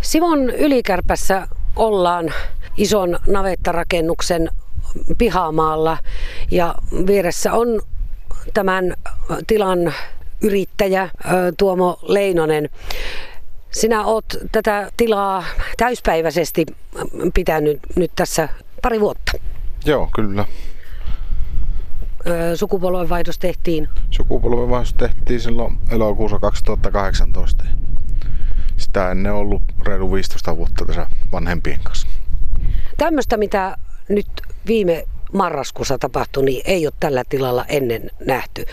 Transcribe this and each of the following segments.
Simon Ylikärpässä ollaan ison navettarakennuksen pihamaalla ja vieressä on tämän tilan yrittäjä Tuomo Leinonen. Sinä oot tätä tilaa täyspäiväisesti pitänyt nyt tässä pari vuotta. Joo, kyllä. Sukupolvenvaihdos tehtiin? Sukupolvenvaihdos tehtiin silloin elokuussa 2018. Sitä ennen ollut reilu 15 vuotta tässä vanhempien kanssa. Tämmöistä, mitä nyt viime marraskuussa tapahtui, niin ei ole tällä tilalla ennen nähty.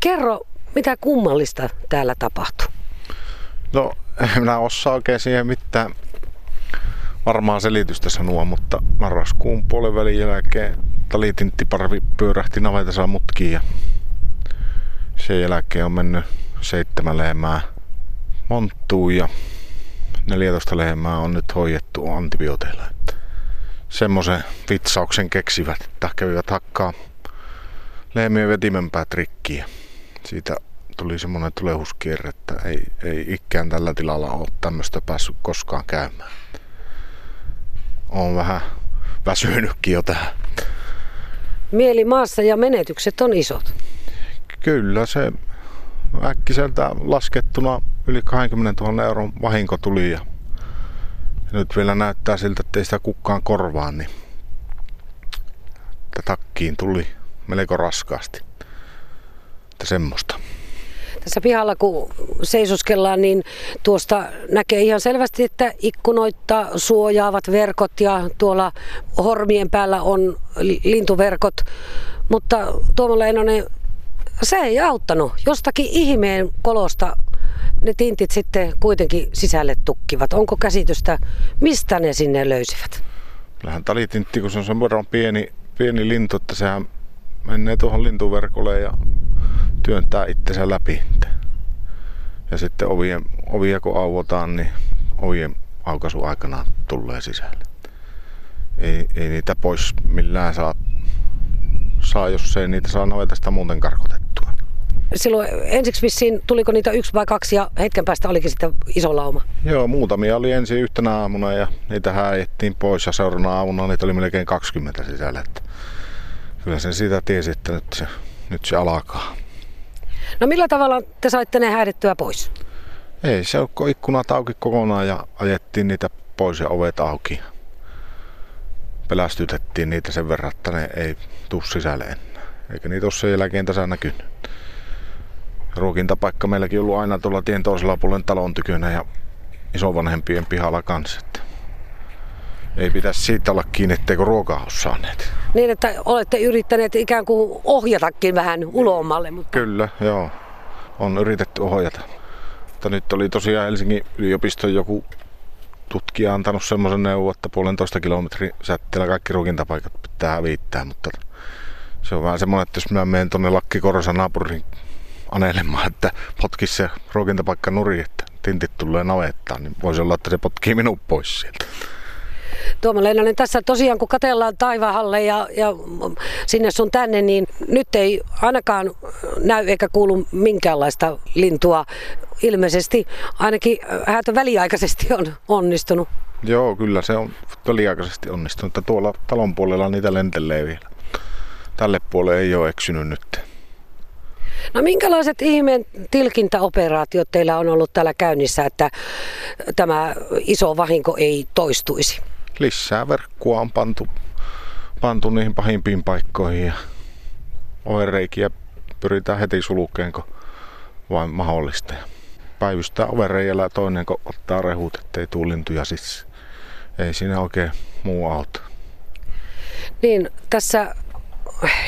Kerro, mitä kummallista täällä tapahtui? No, en minä osaa oikein siihen mitään varmaan selitystä sanoa, mutta marraskuun puolen välin jälkeen talitinttiparvi pyörähti navetassa mutkiin ja sen jälkeen on mennyt seitsemän lehmää monttuun ja 14 lehmää on nyt hoidettu antibiooteilla. Semmoisen vitsauksen keksivät, että kävivät hakkaa lehmien vetimenpää trikkiä. Siitä tuli semmoinen tulehuskierre, että ei, ei ikään tällä tilalla ole tämmöistä päässyt koskaan käymään. On vähän väsynytkin jo tähän. Mieli maassa ja menetykset on isot. Kyllä se äkkiseltä laskettuna yli 20 000 euron vahinko tuli ja nyt vielä näyttää siltä, että ei sitä kukaan korvaa, niin takkiin tuli melko raskaasti. Että semmoista. Tässä pihalla kun seisoskellaan, niin tuosta näkee ihan selvästi, että ikkunoita suojaavat verkot ja tuolla hormien päällä on lintuverkot. Mutta Tuomo Leinonen, se ei auttanut. Jostakin ihmeen kolosta ne tintit sitten kuitenkin sisälle tukkivat. Onko käsitystä, mistä ne sinne löysivät? Kyllähän talitintti, kun se on semmoinen pieni, pieni lintu, että sehän menee tuohon lintuverkolle ja työntää itsensä läpi. Ja sitten ovien, ovia kun auotaan, niin ovien aukaisu aikana tulee sisälle. Ei, ei niitä pois millään saa, saa, jos ei niitä saa navetasta muuten karkotettua. Silloin ensiksi vissiin, tuliko niitä yksi vai kaksi ja hetken päästä olikin sitten iso lauma? Joo, muutamia oli ensin yhtenä aamuna ja niitä häiettiin pois ja seuraavana aamuna niitä oli melkein 20 sisällä. Että kyllä sen siitä tiesi, että nyt se, nyt se alkaa. No millä tavalla te saitte ne häirittyä pois? Ei se ole ikkunat auki kokonaan ja ajettiin niitä pois ja ovet auki. Pelästytettiin niitä sen verran, että ne ei tuu sisälle enää. Eikä niitä ole sen jälkeen tässä näkynyt. Ruokintapaikka meilläkin ollut aina tuolla tien toisella puolen talon tykönä ja isovanhempien pihalla kanssa. Että ei pitäisi siitä olla kiinni, etteikö ruokaa ole saaneet. Niin, että olette yrittäneet ikään kuin ohjatakin vähän ulommalle. Mutta... Kyllä, joo. On yritetty ohjata. Mutta nyt oli tosiaan Helsingin yliopiston joku tutkija antanut semmoisen neuvon, että puolentoista kilometrin sätteellä kaikki ruokintapaikat pitää hävittää, mutta se on vähän semmoinen, että jos mä menen tuonne Lakki Korosan naapurin anelemaan, että potkisi se ruokintapaikka nuri, että tintit tulee navettaan, niin voisi olla, että se potkii minut pois sieltä. Tuomo Leinonen, tässä tosiaan kun katellaan taivaalle ja, ja sinne sun tänne, niin nyt ei ainakaan näy eikä kuulu minkäänlaista lintua. Ilmeisesti ainakin häätö väliaikaisesti on onnistunut. Joo, kyllä se on väliaikaisesti onnistunut. Tuolla talon puolella niitä lentelee vielä. Tälle puolelle ei ole eksynyt nyt. No minkälaiset ihmeen tilkintäoperaatiot teillä on ollut täällä käynnissä, että tämä iso vahinko ei toistuisi? lisää verkkoa on pantu, pantu niihin pahimpiin paikkoihin ja ovenreikiä pyritään heti sulkeen, kun vain mahdollista. Päivystää ovenreijällä toinen, kun ottaa rehut, ettei tuu lintuja siis ei siinä oikein muu auta. Niin, tässä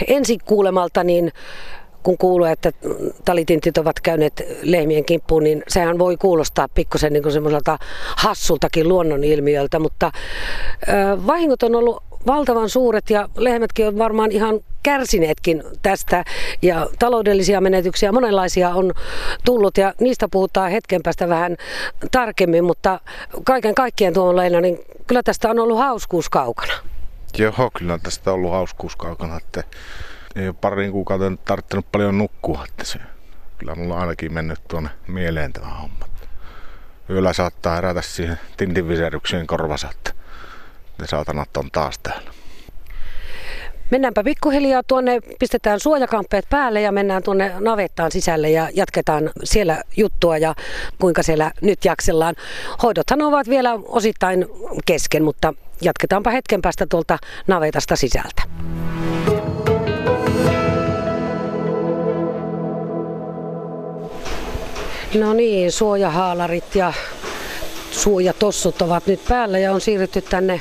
ensi kuulemalta niin kun kuuluu, että talitintit ovat käyneet lehmien kimppuun, niin sehän voi kuulostaa pikkusen niin semmoiselta hassultakin luonnonilmiöltä, mutta ö, vahingot on ollut valtavan suuret ja lehmätkin on varmaan ihan kärsineetkin tästä ja taloudellisia menetyksiä monenlaisia on tullut ja niistä puhutaan hetken päästä vähän tarkemmin, mutta kaiken kaikkien tuon leina, niin kyllä tästä on ollut hauskuus kaukana. Joo, kyllä tästä on ollut hauskuus kaukana, että ei ole pariin kuukauteen tarvittanut paljon nukkua. Että se, kyllä mulla on ainakin mennyt tuonne mieleen tämä homma. yöllä saattaa herätä siihen tintinviserykseen korvassa, että ne saatanat on taas täällä. Mennäänpä pikkuhiljaa tuonne, pistetään suojakamppeet päälle ja mennään tuonne navettaan sisälle ja jatketaan siellä juttua ja kuinka siellä nyt jaksellaan. Hoidothan ovat vielä osittain kesken, mutta jatketaanpa hetken päästä tuolta navetasta sisältä. No niin, suojahaalarit ja suojatossut ovat nyt päällä ja on siirrytty tänne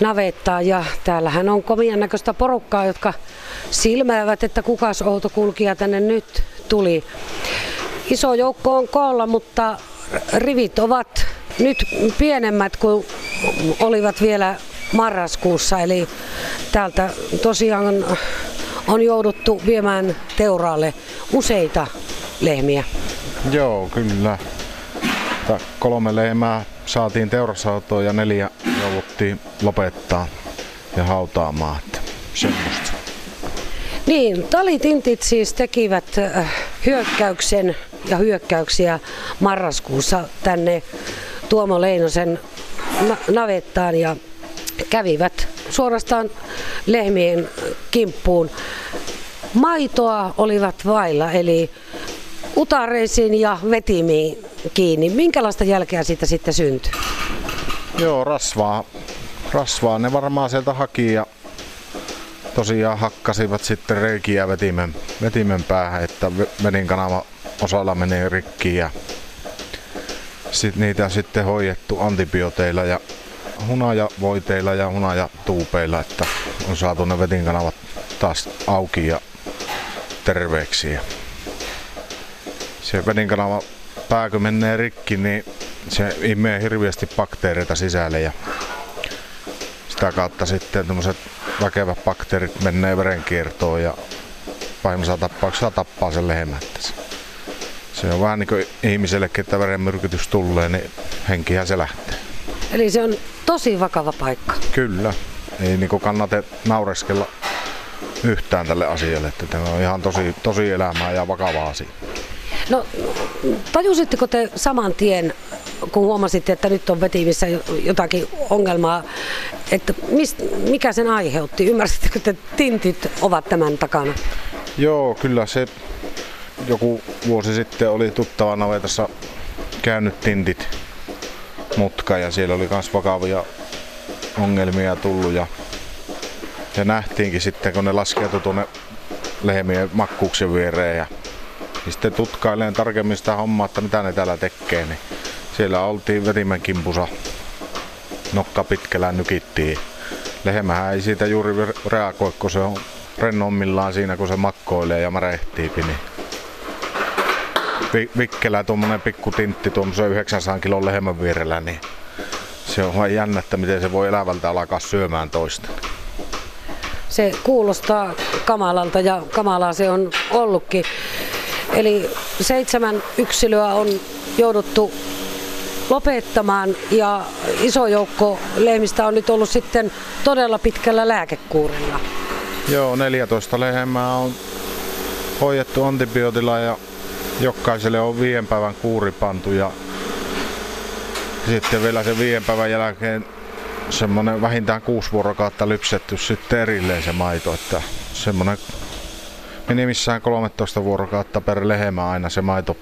navettaan ja täällähän on komian näköistä porukkaa, jotka silmäävät, että kukas outo kulkija tänne nyt tuli. Iso joukko on koolla, mutta rivit ovat nyt pienemmät kuin olivat vielä marraskuussa. Eli täältä tosiaan on jouduttu viemään teuraalle useita lehmiä. Joo, kyllä. Kolme lehmää saatiin teurasautoon ja neljä jouduttiin lopettaa ja hautaamaan. Että semmoista. Niin, talitintit siis tekivät äh, hyökkäyksen ja hyökkäyksiä marraskuussa tänne Tuomo Leinosen navettaan ja kävivät suorastaan lehmien kimppuun. Maitoa olivat vailla, eli utareisiin ja vetimiin kiinni. Minkälaista jälkeä siitä sitten syntyi? Joo, rasvaa. Rasvaa ne varmaan sieltä haki ja tosiaan hakkasivat sitten reikiä vetimen, vetimen päähän, että vedin kanava osalla menee rikki ja sit niitä sitten hoidettu antibiooteilla ja hunajavoiteilla ja hunajatuupeilla, että on saatu ne kanavat taas auki ja terveeksi. Se kanava pää kun menee rikki, niin se imee hirveästi bakteereita sisälle ja sitä kautta sitten tämmöiset väkevät bakteerit menee verenkiertoon ja pahimmassa tapauksessa tappaa sen lehmän. Se on vähän niin kuin ihmisellekin, että verenmyrkytys tulee, niin henkihän se lähtee. Eli se on tosi vakava paikka. Kyllä. Ei niin kannata naureskella yhtään tälle asialle, että tämä on ihan tosi, tosi elämää ja vakava asia. No, tajusitteko te saman tien, kun huomasitte, että nyt on vetimissä jotakin ongelmaa, että mist, mikä sen aiheutti? Ymmärsittekö, että tintit ovat tämän takana? Joo, kyllä se joku vuosi sitten oli tuttava navetassa käynyt tintit mutka ja siellä oli myös vakavia ongelmia tullut ja, ja nähtiinkin sitten kun ne laskeutui tuonne lehmien makkuuksen viereen ja niin sitten tutkaileen tarkemmin sitä hommaa, että mitä ne täällä tekee, niin siellä oltiin vetimän kimpusa. Nokka pitkällä nykittiin. Lehmähän ei siitä juuri reagoi, kun se on rennommillaan siinä, kun se makkoilee ja märehtii. Niin vikkelä tuommoinen pikku tintti tuommoisen 900 kilon lehmän vierellä, niin se on vain jännä, että miten se voi elävältä alkaa syömään toista. Se kuulostaa kamalalta ja kamalaa se on ollutkin. Eli seitsemän yksilöä on jouduttu lopettamaan ja iso joukko lehmistä on nyt ollut sitten todella pitkällä lääkekuurilla. Joo, 14 lehmää on hoidettu antibiootilla ja jokaiselle on viiden päivän kuuri pantu ja sitten vielä sen viiden päivän jälkeen semmoinen vähintään kuusi vuorokautta lypsetty sitten erilleen se maito, että semmoinen minimissään 13 vuorokautta per lehmä aina se maito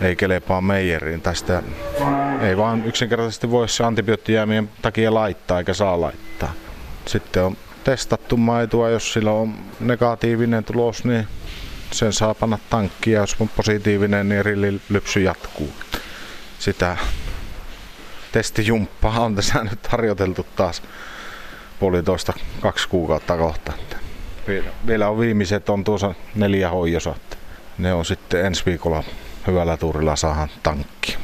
ei kelepaa meijeriin. Tästä ei vaan yksinkertaisesti voi se antibioottijäämien takia laittaa eikä saa laittaa. Sitten on testattu maitoa, jos sillä on negatiivinen tulos, niin sen saa panna tankkiin ja jos on positiivinen, niin rillilypsy jatkuu. Sitä testijumppaa on tässä nyt harjoiteltu taas puolitoista kaksi kuukautta kohta. Vielä on viimeiset on tuossa neljä hoijosa. Ne on sitten ensi viikolla hyvällä tuurilla saadaan tankki.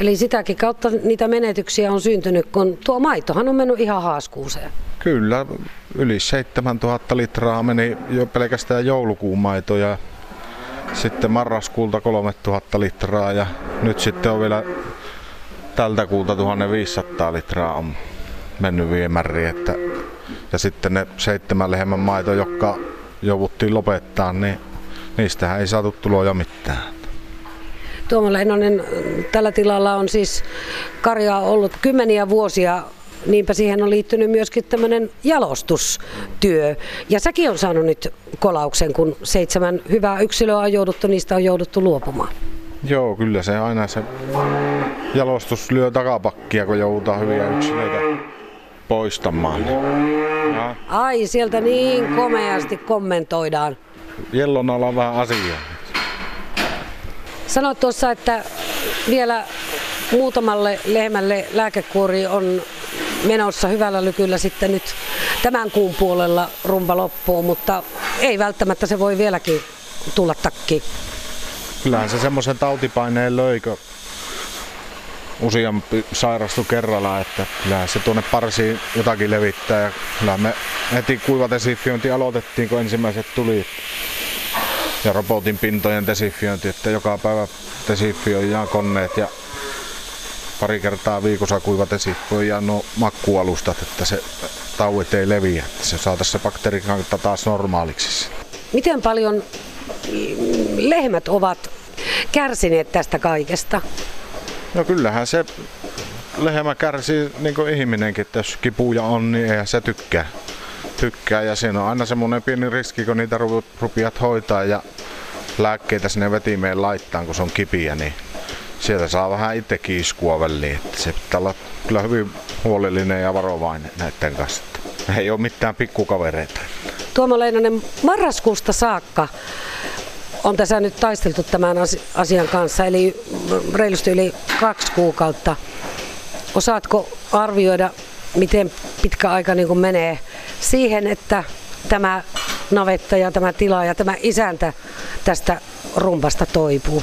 Eli sitäkin kautta niitä menetyksiä on syntynyt, kun tuo maitohan on mennyt ihan haaskuuseen. Kyllä, yli 7000 litraa meni jo pelkästään joulukuun maito ja sitten marraskuulta 3000 litraa ja nyt sitten on vielä tältä kuulta 1500 litraa on mennyt viemäri. Että, ja sitten ne seitsemän lehmän maito, jotka jouduttiin lopettaa, niin niistähän ei saatu tuloja mitään. Tuomo Leinonen, tällä tilalla on siis karjaa ollut kymmeniä vuosia niinpä siihen on liittynyt myöskin tämmöinen jalostustyö. Ja säkin on saanut nyt kolauksen, kun seitsemän hyvää yksilöä on jouduttu, niistä on jouduttu luopumaan. Joo, kyllä se aina se jalostus lyö takapakkia, kun joudutaan hyviä yksilöitä poistamaan. Ja. Ai, sieltä niin komeasti kommentoidaan. Jellon alla on vähän asiaa. Sanoit tuossa, että vielä muutamalle lehmälle lääkekuori on menossa hyvällä lykyllä sitten nyt tämän kuun puolella rumpa loppuu, mutta ei välttämättä se voi vieläkin tulla takki. Kyllähän se semmoisen tautipaineen löikö useampi sairastu kerralla, että kyllähän se tuonne parsiin jotakin levittää ja kyllä me heti kuivatesifiointi aloitettiin, kun ensimmäiset tuli ja robotin pintojen desifiointi, että joka päivä desifioidaan koneet ja pari kertaa viikossa kuivat ja no makkualustat, että se tauet ei leviä, että se saataisiin se bakteerikanta taas normaaliksi. Miten paljon lehmät ovat kärsineet tästä kaikesta? No kyllähän se lehmä kärsii niin kuin ihminenkin, että jos kipuja on, niin eihän se tykkää. tykkää. Ja siinä on aina semmoinen pieni riski, kun niitä rupiat hoitaa ja lääkkeitä sinne vetimeen laittaa, kun se on kipiä, niin sieltä saa vähän itsekin iskua väliin. Että se pitää olla kyllä hyvin huolellinen ja varovainen näiden kanssa. Ei ole mitään pikkukavereita. Tuomo Leinonen, marraskuusta saakka on tässä nyt taisteltu tämän asian kanssa, eli reilusti yli kaksi kuukautta. Osaatko arvioida, miten pitkä aika niin menee siihen, että tämä navetta ja tämä tila ja tämä isäntä tästä rumpasta toipuu?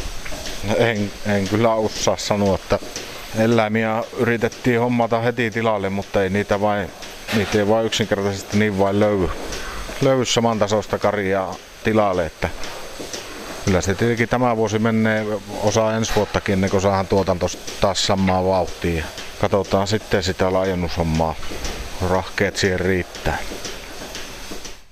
En, en kyllä osaa sanoa, että eläimiä yritettiin hommata heti tilalle, mutta ei niitä vain, niitä ei vain yksinkertaisesti niin vain löydy, löydy samantasoista karjaa tilalle, että kyllä se tietenkin tämä vuosi menee osa ensi vuottakin ennen kuin saadaan tuotanto taas samaa vauhtia. Katsotaan sitten sitä laajennushommaa. Rahkeet siihen riittää.